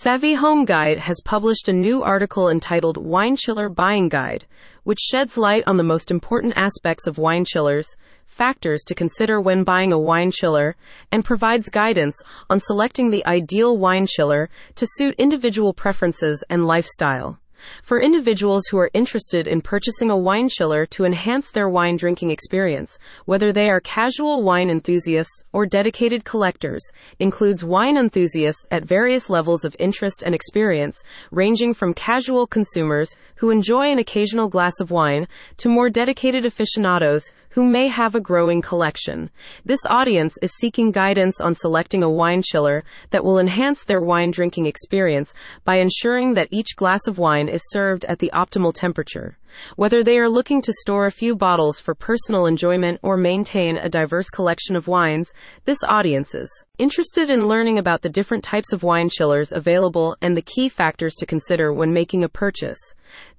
Savvy Home Guide has published a new article entitled Wine Chiller Buying Guide, which sheds light on the most important aspects of wine chillers, factors to consider when buying a wine chiller, and provides guidance on selecting the ideal wine chiller to suit individual preferences and lifestyle. For individuals who are interested in purchasing a wine chiller to enhance their wine drinking experience, whether they are casual wine enthusiasts or dedicated collectors, includes wine enthusiasts at various levels of interest and experience, ranging from casual consumers who enjoy an occasional glass of wine to more dedicated aficionados who may have a growing collection. This audience is seeking guidance on selecting a wine chiller that will enhance their wine drinking experience by ensuring that each glass of wine is served at the optimal temperature. Whether they are looking to store a few bottles for personal enjoyment or maintain a diverse collection of wines, this audience is interested in learning about the different types of wine chillers available and the key factors to consider when making a purchase.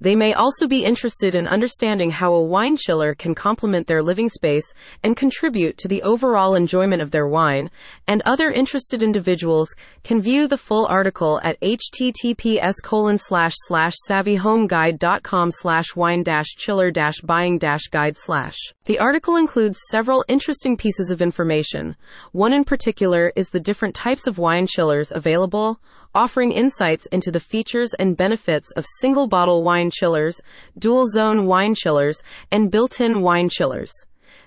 They may also be interested in understanding how a wine chiller can complement their living space and contribute to the overall enjoyment of their wine, and other interested individuals can view the full article at https colon slash slash savvyhomeguide.com slash wine chiller buying guide slash. The article includes several interesting pieces of information. One in particular is the different types of wine chillers available, offering insights into the features and benefits of single bottle wine chillers, dual zone wine chillers, and built in wine chillers.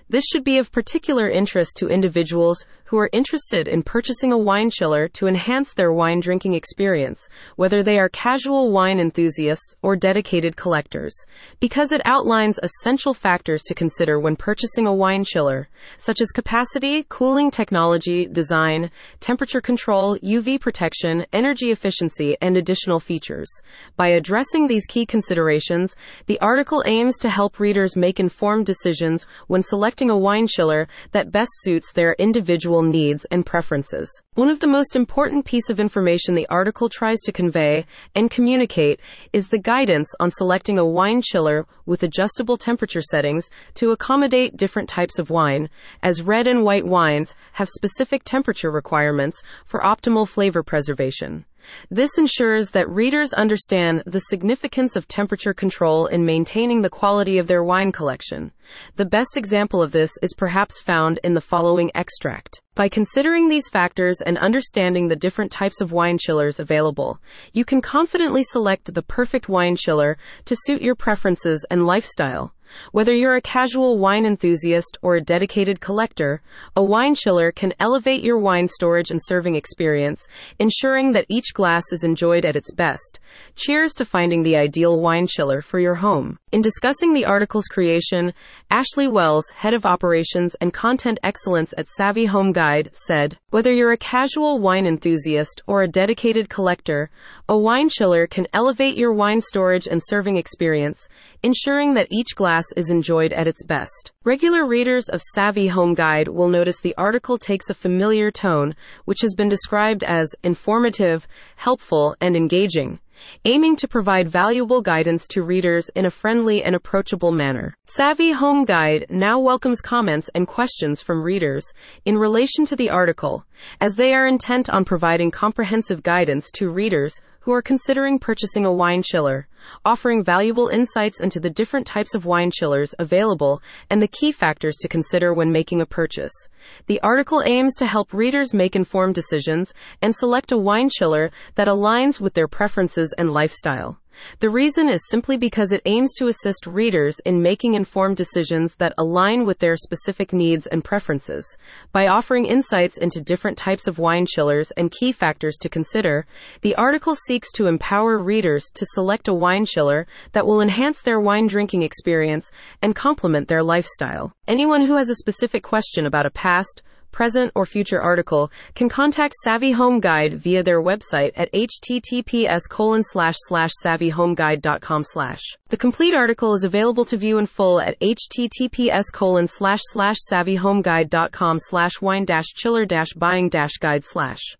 This should be of particular interest to individuals who are interested in purchasing a wine chiller to enhance their wine drinking experience, whether they are casual wine enthusiasts or dedicated collectors, because it outlines essential factors to consider when purchasing a wine chiller, such as capacity, cooling technology, design, temperature control, UV protection, energy efficiency, and additional features. By addressing these key considerations, the article aims to help readers make informed decisions when selecting a wine chiller that best suits their individual needs and preferences. One of the most important piece of information the article tries to convey and communicate is the guidance on selecting a wine chiller with adjustable temperature settings to accommodate different types of wine, as red and white wines have specific temperature requirements for optimal flavor preservation. This ensures that readers understand the significance of temperature control in maintaining the quality of their wine collection. The best example of this is perhaps found in the following extract. By considering these factors and understanding the different types of wine chillers available, you can confidently select the perfect wine chiller to suit your preferences and lifestyle. Whether you're a casual wine enthusiast or a dedicated collector, a wine chiller can elevate your wine storage and serving experience, ensuring that each glass is enjoyed at its best. Cheers to finding the ideal wine chiller for your home. In discussing the article's creation, Ashley Wells, head of operations and content excellence at Savvy Home Guide, said, Whether you're a casual wine enthusiast or a dedicated collector, a wine chiller can elevate your wine storage and serving experience, ensuring that each glass is enjoyed at its best. Regular readers of Savvy Home Guide will notice the article takes a familiar tone, which has been described as informative, helpful, and engaging aiming to provide valuable guidance to readers in a friendly and approachable manner. Savvy Home Guide now welcomes comments and questions from readers in relation to the article, as they are intent on providing comprehensive guidance to readers who are considering purchasing a wine chiller, offering valuable insights into the different types of wine chillers available and the key factors to consider when making a purchase. The article aims to help readers make informed decisions and select a wine chiller that aligns with their preferences and lifestyle. The reason is simply because it aims to assist readers in making informed decisions that align with their specific needs and preferences. By offering insights into different types of wine chillers and key factors to consider, the article seeks to empower readers to select a wine chiller that will enhance their wine drinking experience and complement their lifestyle. Anyone who has a specific question about a past, present, or future article can contact Savvy Home Guide via their website at https colon slash slash savvyhomeguide.com slash. The complete article is available to view in full at https colon slash slash savvyhomeguide.com slash wine dash chiller dash buying dash guide slash.